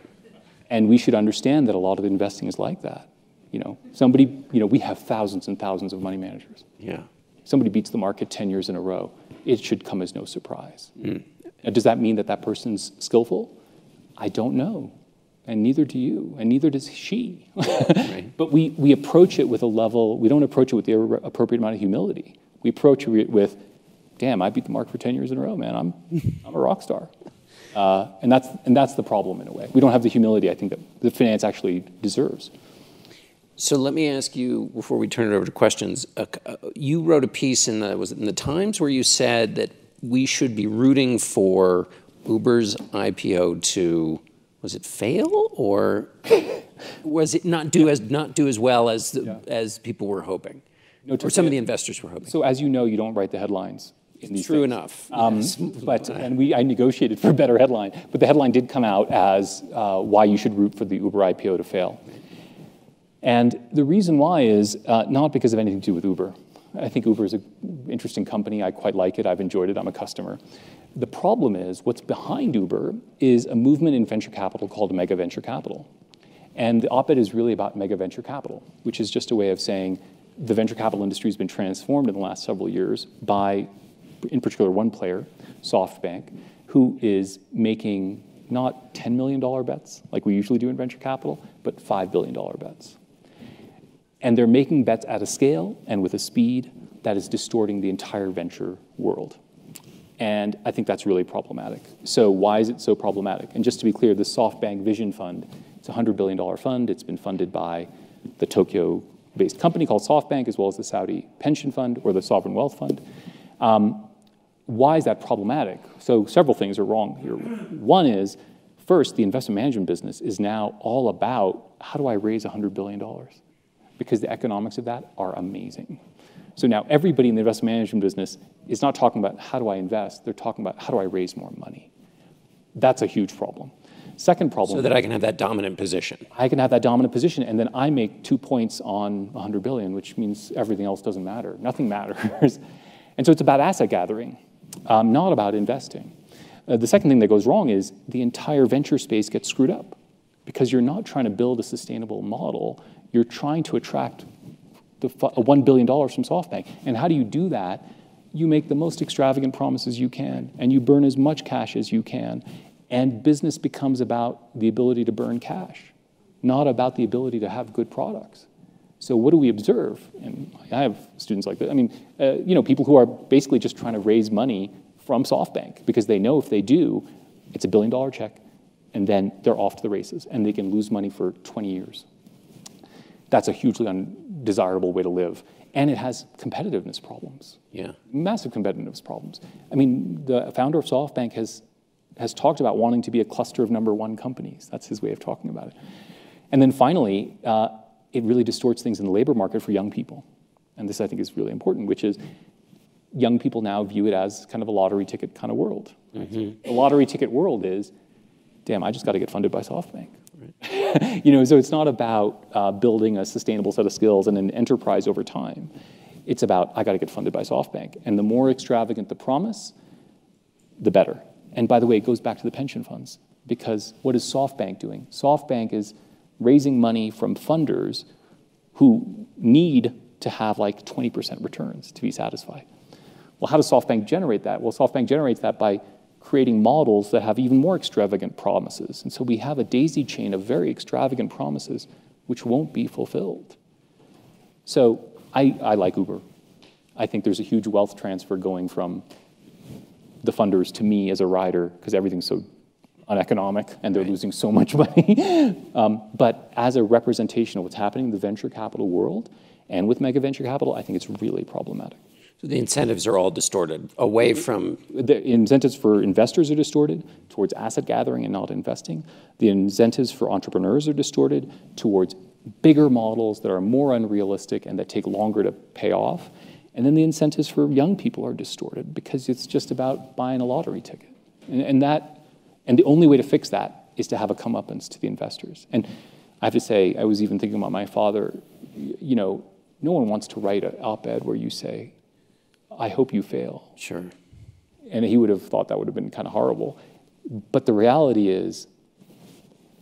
And we should understand that a lot of investing is like that. You know, somebody, you know, we have thousands and thousands of money managers. Yeah. Somebody beats the market 10 years in a row. It should come as no surprise. Mm. Now, does that mean that that person's skillful? I don't know. And neither do you, and neither does she. right. [LAUGHS] But we, we approach it with a level, we don't approach it with the appropriate amount of humility. We approach it with, damn, I beat the mark for 10 years in a row, man. I'm, I'm a rock star. [LAUGHS] Uh, and, that's, and that's the problem in a way. We don't have the humility I think that the finance actually deserves. So let me ask you before we turn it over to questions. Uh, uh, you wrote a piece in the was it in the Times where you said that we should be rooting for Uber's IPO to was it fail or was it not do as not do as well as the, yeah. as people were hoping, no, or some of the investors were hoping? So as you know, you don't write the headlines True enough. Um, yes. But and we I negotiated for a better headline, but the headline did come out as uh, why you should root for the Uber IPO to fail. And the reason why is uh, not because of anything to do with Uber. I think Uber is an interesting company. I quite like it. I've enjoyed it. I'm a customer. The problem is what's behind Uber is a movement in venture capital called mega venture capital. And the op ed is really about mega venture capital, which is just a way of saying the venture capital industry has been transformed in the last several years by in particular one player, SoftBank, who is making not $10 million bets like we usually do in venture capital, but $5 billion bets. And they're making bets at a scale and with a speed that is distorting the entire venture world. And I think that's really problematic. So, why is it so problematic? And just to be clear, the SoftBank Vision Fund, it's a $100 billion fund. It's been funded by the Tokyo based company called SoftBank, as well as the Saudi Pension Fund or the Sovereign Wealth Fund. Um, why is that problematic? So several things are wrong here. One is, first, the investment management business is now all about how do I raise $100 billion? Because the economics of that are amazing. So now everybody in the investment management business is not talking about how do I invest, they're talking about how do I raise more money. That's a huge problem. Second problem. So that I can have that dominant position. I can have that dominant position, and then I make two points on 100 billion, which means everything else doesn't matter. Nothing matters. [LAUGHS] and so it's about asset gathering, um, not about investing. Uh, the second thing that goes wrong is the entire venture space gets screwed up because you're not trying to build a sustainable model. You're trying to attract the $1 billion from SoftBank. And how do you do that? You make the most extravagant promises you can, and you burn as much cash as you can. And business becomes about the ability to burn cash, not about the ability to have good products. So what do we observe? And I have students like that. I mean, uh, you know, people who are basically just trying to raise money from SoftBank because they know if they do, it's a billion dollar check, and then they're off to the races, and they can lose money for 20 years. That's a hugely undesirable way to live. And it has competitiveness problems. Yeah. Massive competitiveness problems. I mean, the founder of SoftBank has has talked about wanting to be a cluster of number one companies. That's his way of talking about it. And then finally, uh, it really distorts things in the labor market for young people. And this, I think, is really important, which is young people now view it as kind of a lottery ticket kind of world. Mm-hmm. The lottery ticket world is, damn, I just got to get funded by SoftBank. Right. [LAUGHS] you know, so it's not about uh, building a sustainable set of skills and an enterprise over time. It's about I got to get funded by SoftBank, and the more extravagant the promise, the better. And by the way, it goes back to the pension funds because what is SoftBank doing? SoftBank is raising money from funders who need to have like 20% returns to be satisfied. Well, how does SoftBank generate that? Well, SoftBank generates that by creating models that have even more extravagant promises. And so we have a daisy chain of very extravagant promises which won't be fulfilled. So I, I like Uber. I think there's a huge wealth transfer going from the funders to me as a rider because everything's so uneconomic and they're right. losing so much [LAUGHS] money. um, but as a representation of what's happening in the venture capital world and with mega venture capital, I think it's really problematic. So the incentives are all distorted away from. The incentives for investors are distorted towards asset gathering and not investing. The incentives for entrepreneurs are distorted towards bigger models that are more unrealistic and that take longer to pay off. And then the incentives for young people are distorted because it's just about buying a lottery ticket. And, and that, and the only way to fix that is to have a comeuppance to the investors. And I have to say, I was even thinking about my father. You know, no one wants to write an op-ed where you say, "I hope you fail." Sure. And he would have thought that would have been kind of horrible. But the reality is,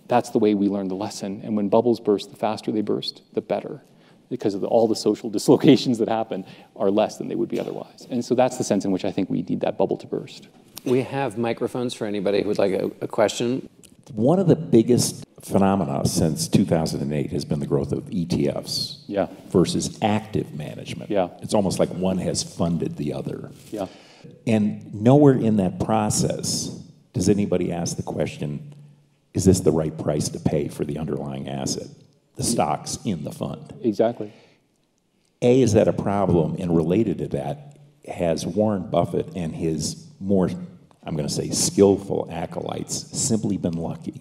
that's the way we learn the lesson. And when bubbles burst, the faster they burst, the better because of the, all the social [LAUGHS] dislocations that happen, are less than they would be otherwise. And so that's the sense in which I think we need that bubble to burst. We have microphones for anybody who would like a, a question. One of the biggest phenomena since 2008 has been the growth of ETFs yeah. versus active management. Yeah. It's almost like one has funded the other. Yeah. And nowhere in that process does anybody ask the question, is this the right price to pay for the underlying asset? the stocks in the fund. Exactly. A, is that a problem? And related to that, has Warren Buffett and his more, I'm going to say, skillful acolytes simply been lucky?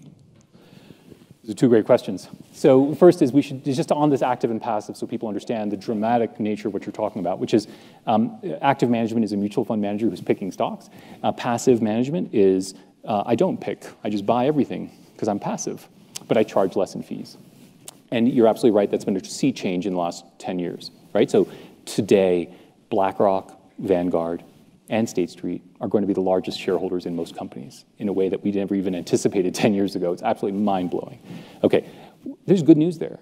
These are two great questions. So first is we should just on this active and passive so people understand the dramatic nature of what you're talking about, which is um, active management is a mutual fund manager who's picking stocks. Uh, passive management is uh, I don't pick, I just buy everything because I'm passive, but I charge less in fees. And you're absolutely right, that's been a sea change in the last 10 years, right? So today, BlackRock, Vanguard, and State Street are going to be the largest shareholders in most companies in a way that we never even anticipated [LAUGHS] 10 years ago. It's absolutely mind blowing. Okay, there's good news there.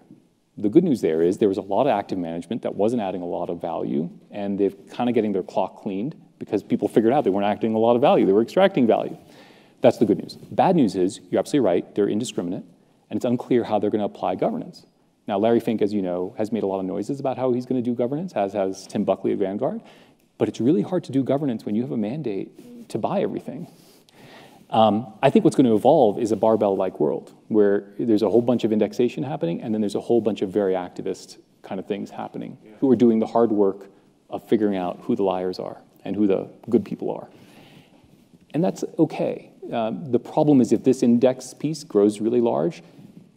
The good news there is there was a lot of active management that wasn't adding a lot of value, and they're kind of getting their clock cleaned because people figured out they weren't adding a lot of value. They were extracting value. That's the good news. Bad news is, you're absolutely right, they're indiscriminate and it's unclear how they're going to apply governance. Now, Larry Fink, as you know, has made a lot of noises about how he's going to do governance, as has Tim Buckley at Vanguard. But it's really hard to do governance when you have a mandate to buy everything. Um, I think what's going to evolve is a barbell-like world where there's a whole bunch of indexation happening, and then there's a whole bunch of very activist kind of things happening yeah. who are doing the hard work of figuring out who the liars are and who the good people are. And that's okay. Uh, the problem is if this index piece grows really large,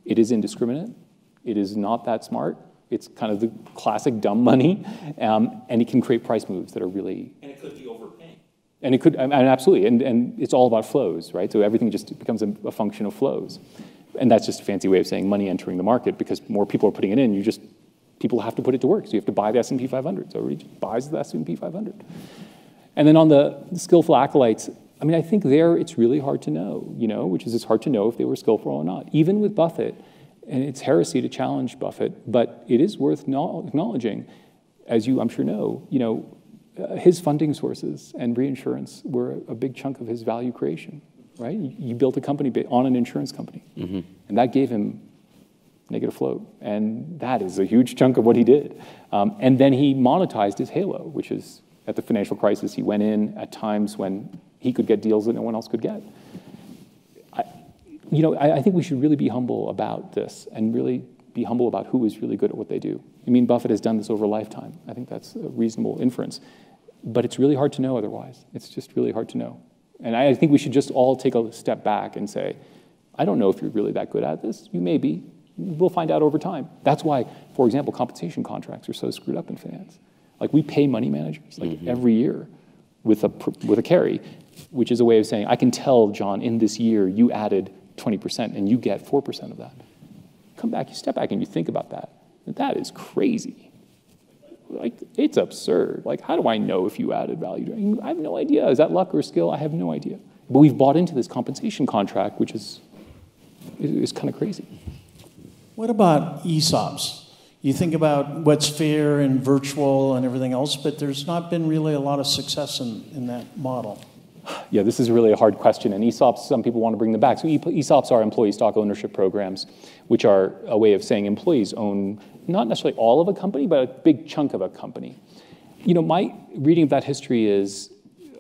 it is indiscriminate. It is not that smart. It's kind of the classic dumb money, um, and it can create price moves that are really. And it could be overpaying. And it could, and absolutely, and, and it's all about flows, right? So everything just becomes a, a function of flows. And that's just a fancy way of saying money entering the market because more people are putting it in. You just, people have to put it to work. So you have to buy the S&P 500. So everybody buys the S&P 500. And then on the skillful acolytes, I mean, I think there it's really hard to know, you know, which is it's hard to know if they were skillful or not. Even with Buffett, and it's heresy to challenge Buffett, but it is worth acknowledging, as you I'm sure know, you know, uh, his funding sources and reinsurance were a big chunk of his value creation, right? You, you built a company on an insurance company, mm-hmm. and that gave him negative float, and that is a huge chunk of what he did. Um, and then he monetized his halo, which is at the financial crisis, he went in at times when he could get deals that no one else could get. I, you know, I, I think we should really be humble about this and really be humble about who is really good at what they do. I mean, Buffett has done this over a lifetime. I think that's a reasonable inference. But it's really hard to know otherwise. It's just really hard to know. And I think we should just all take a step back and say, I don't know if you're really that good at this. You may be. We'll find out over time. That's why, for example, compensation contracts are so screwed up in finance. Like we pay money managers like mm-hmm. every year with a with a carry, which is a way of saying I can tell John in this year you added 20% and you get 4% of that. Come back, you step back and you think about that. That is crazy. Like it's absurd. Like how do I know if you added value? I have no idea. Is that luck or skill? I have no idea. But we've bought into this compensation contract, which is is, kind of crazy. What about ESOPs? you think about what's fair and virtual and everything else, but there's not been really a lot of success in, in that model. Yeah, this is really a hard question. And ESOPs, some people want to bring them back. So ESOPs are employee stock ownership programs, which are a way of saying employees own not necessarily all of a company, but a big chunk of a company. You know, my reading of that history is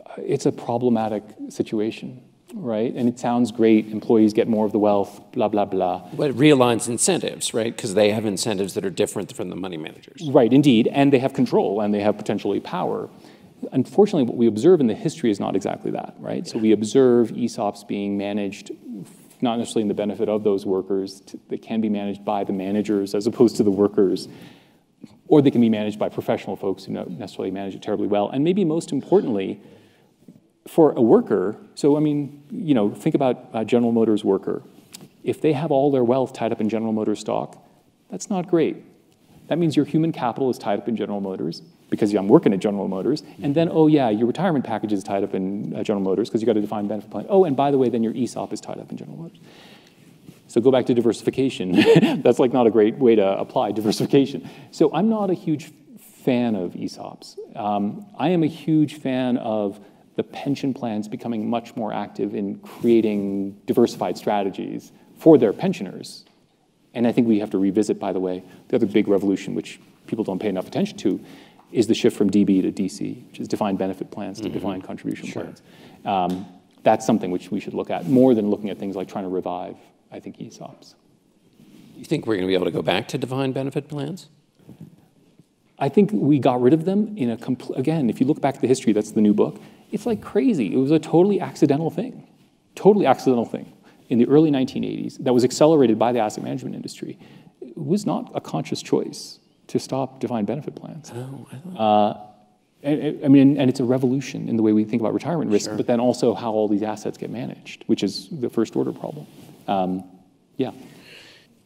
uh, it's a problematic situation right? And it sounds great. Employees get more of the wealth, blah, blah, blah. But it realigns incentives, right? Because they have incentives that are different from the money managers. Right, indeed. And they have control and they have potentially power. Unfortunately, what we observe in the history is not exactly that, right? So we observe ESOPs being managed not necessarily in the benefit of those workers. They can be managed by the managers as opposed to the workers. Or they can be managed by professional folks who don't necessarily manage it terribly well. And maybe most importantly, for a worker, so I mean, you know, think about a General Motors worker. If they have all their wealth tied up in General Motors stock, that's not great. That means your human capital is tied up in General Motors because I'm working at General Motors. And then, oh yeah, your retirement package is tied up in uh, General Motors because you got a defined benefit plan. Oh, and by the way, then your ESOP is tied up in General Motors. So go back to diversification. [LAUGHS] That's like not a great way to apply diversification. So I'm not a huge fan of ESOPs. Um, I am a huge fan of the pension plans becoming much more active in creating diversified strategies for their pensioners. And I think we have to revisit, by the way, the other big revolution, which people don't pay enough attention to, is the shift from DB to DC, which is defined benefit plans to mm-hmm. defined contribution sure. plans. Um, that's something which we should look at more than looking at things like trying to revive, I think, ESOPs. You think we're going to be able to go back to defined benefit plans? I think we got rid of them in a complete, again, if you look back at the history, that's the new book. It's like crazy. It was a totally accidental thing, totally accidental thing in the early 1980s that was accelerated by the asset management industry. It was not a conscious choice to stop defined benefit plans. Oh, I, uh, I mean, and it's a revolution in the way we think about retirement risk, sure. but then also how all these assets get managed, which is the first order problem. Um, yeah.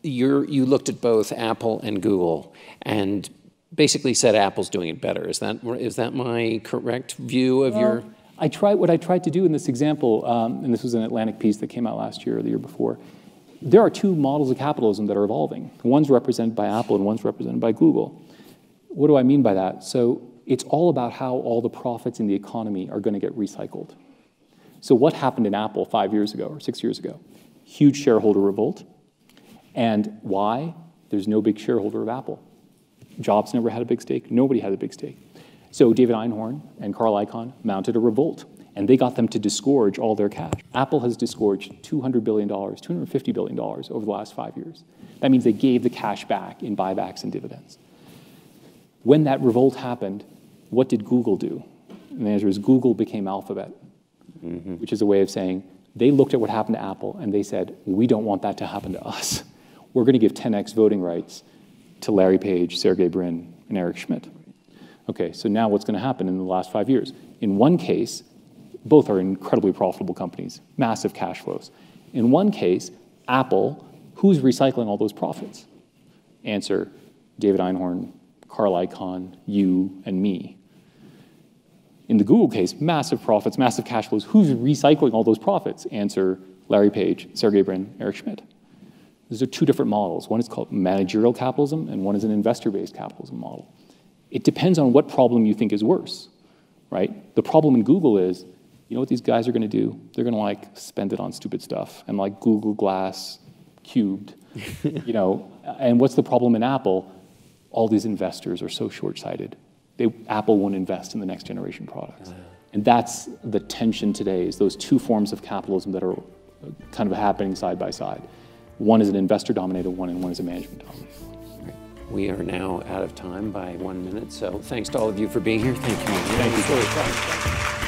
You're, you looked at both Apple and Google, and basically said Apple's doing it better. Is that is that my correct view of well, your? I tried what I tried to do in this example, um, and this was an Atlantic piece that came out last year or the year before. There are two models of capitalism that are evolving. One's represented by Apple and one's represented by Google. What do I mean by that? So it's all about how all the profits in the economy are going to get recycled. So what happened in Apple five years ago or six years ago? Huge shareholder revolt. And why? There's no big shareholder of Apple. Jobs never had a big stake. Nobody had a big stake. So David Einhorn and Carl Icahn mounted a revolt, and they got them to disgorge all their cash. Apple has disgorged $200 billion, $250 billion over the last five years. That means they gave the cash back in buybacks and dividends. When that revolt happened, what did Google do? And the answer is Google became Alphabet, mm-hmm. which is a way of saying they looked at what happened to Apple and they said, we don't want that to happen to us. [LAUGHS] We're going to give 10x voting rights to Larry Page, Sergey Brin, and Eric Schmidt. Okay, so now what's going to happen in the last five years? In one case, both are incredibly profitable companies, massive cash flows. In one case, Apple, who's recycling all those profits? Answer, David Einhorn, Carl Icahn, you, and me. In the Google case, massive profits, massive cash flows. Who's recycling all those profits? Answer, Larry Page, Sergey Brin, Eric Schmidt. These are two different models. One is called managerial capitalism, and one is an investor-based capitalism model. It depends on what problem you think is worse, right? The problem in Google is, you know what these guys are going to do? They're going to like spend it on stupid stuff and like Google Glass cubed, [LAUGHS] you know. And what's the problem in Apple? All these investors are so short-sighted. They, Apple won't invest in the next generation products. And that's the tension today is those two forms of capitalism that are uh, kind of happening side by side. One is an investor dominated one, and one is a management dominated one. We are now out of time by one minute, so thanks to all of you for being here. Thank you. Thank you. Really fun.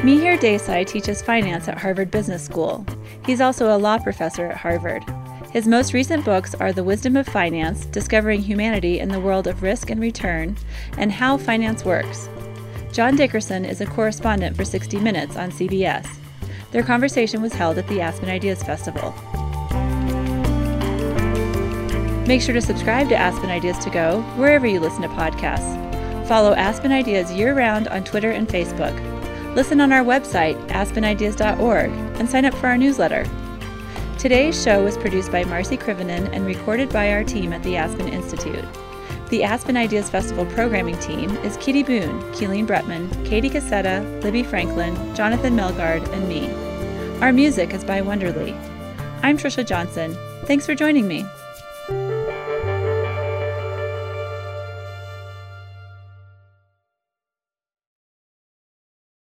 Mihir Desai teaches finance at Harvard Business School. He's also a law professor at Harvard. His most recent books are The Wisdom of Finance Discovering Humanity in the World of Risk and Return, and How Finance Works. John Dickerson is a correspondent for 60 Minutes on CBS. Their conversation was held at the Aspen Ideas Festival. Make sure to subscribe to Aspen Ideas to Go wherever you listen to podcasts. Follow Aspen Ideas year round on Twitter and Facebook. Listen on our website, aspenideas.org, and sign up for our newsletter. Today's show was produced by Marci Krivonen and recorded by our team at the Aspen Institute. The Aspen Ideas Festival programming team is Kitty Boone, Keeleen Bretman, Katie Cassetta, Libby Franklin, Jonathan Melgard, and me. Our music is by Wonderly. I'm Trisha Johnson. Thanks for joining me.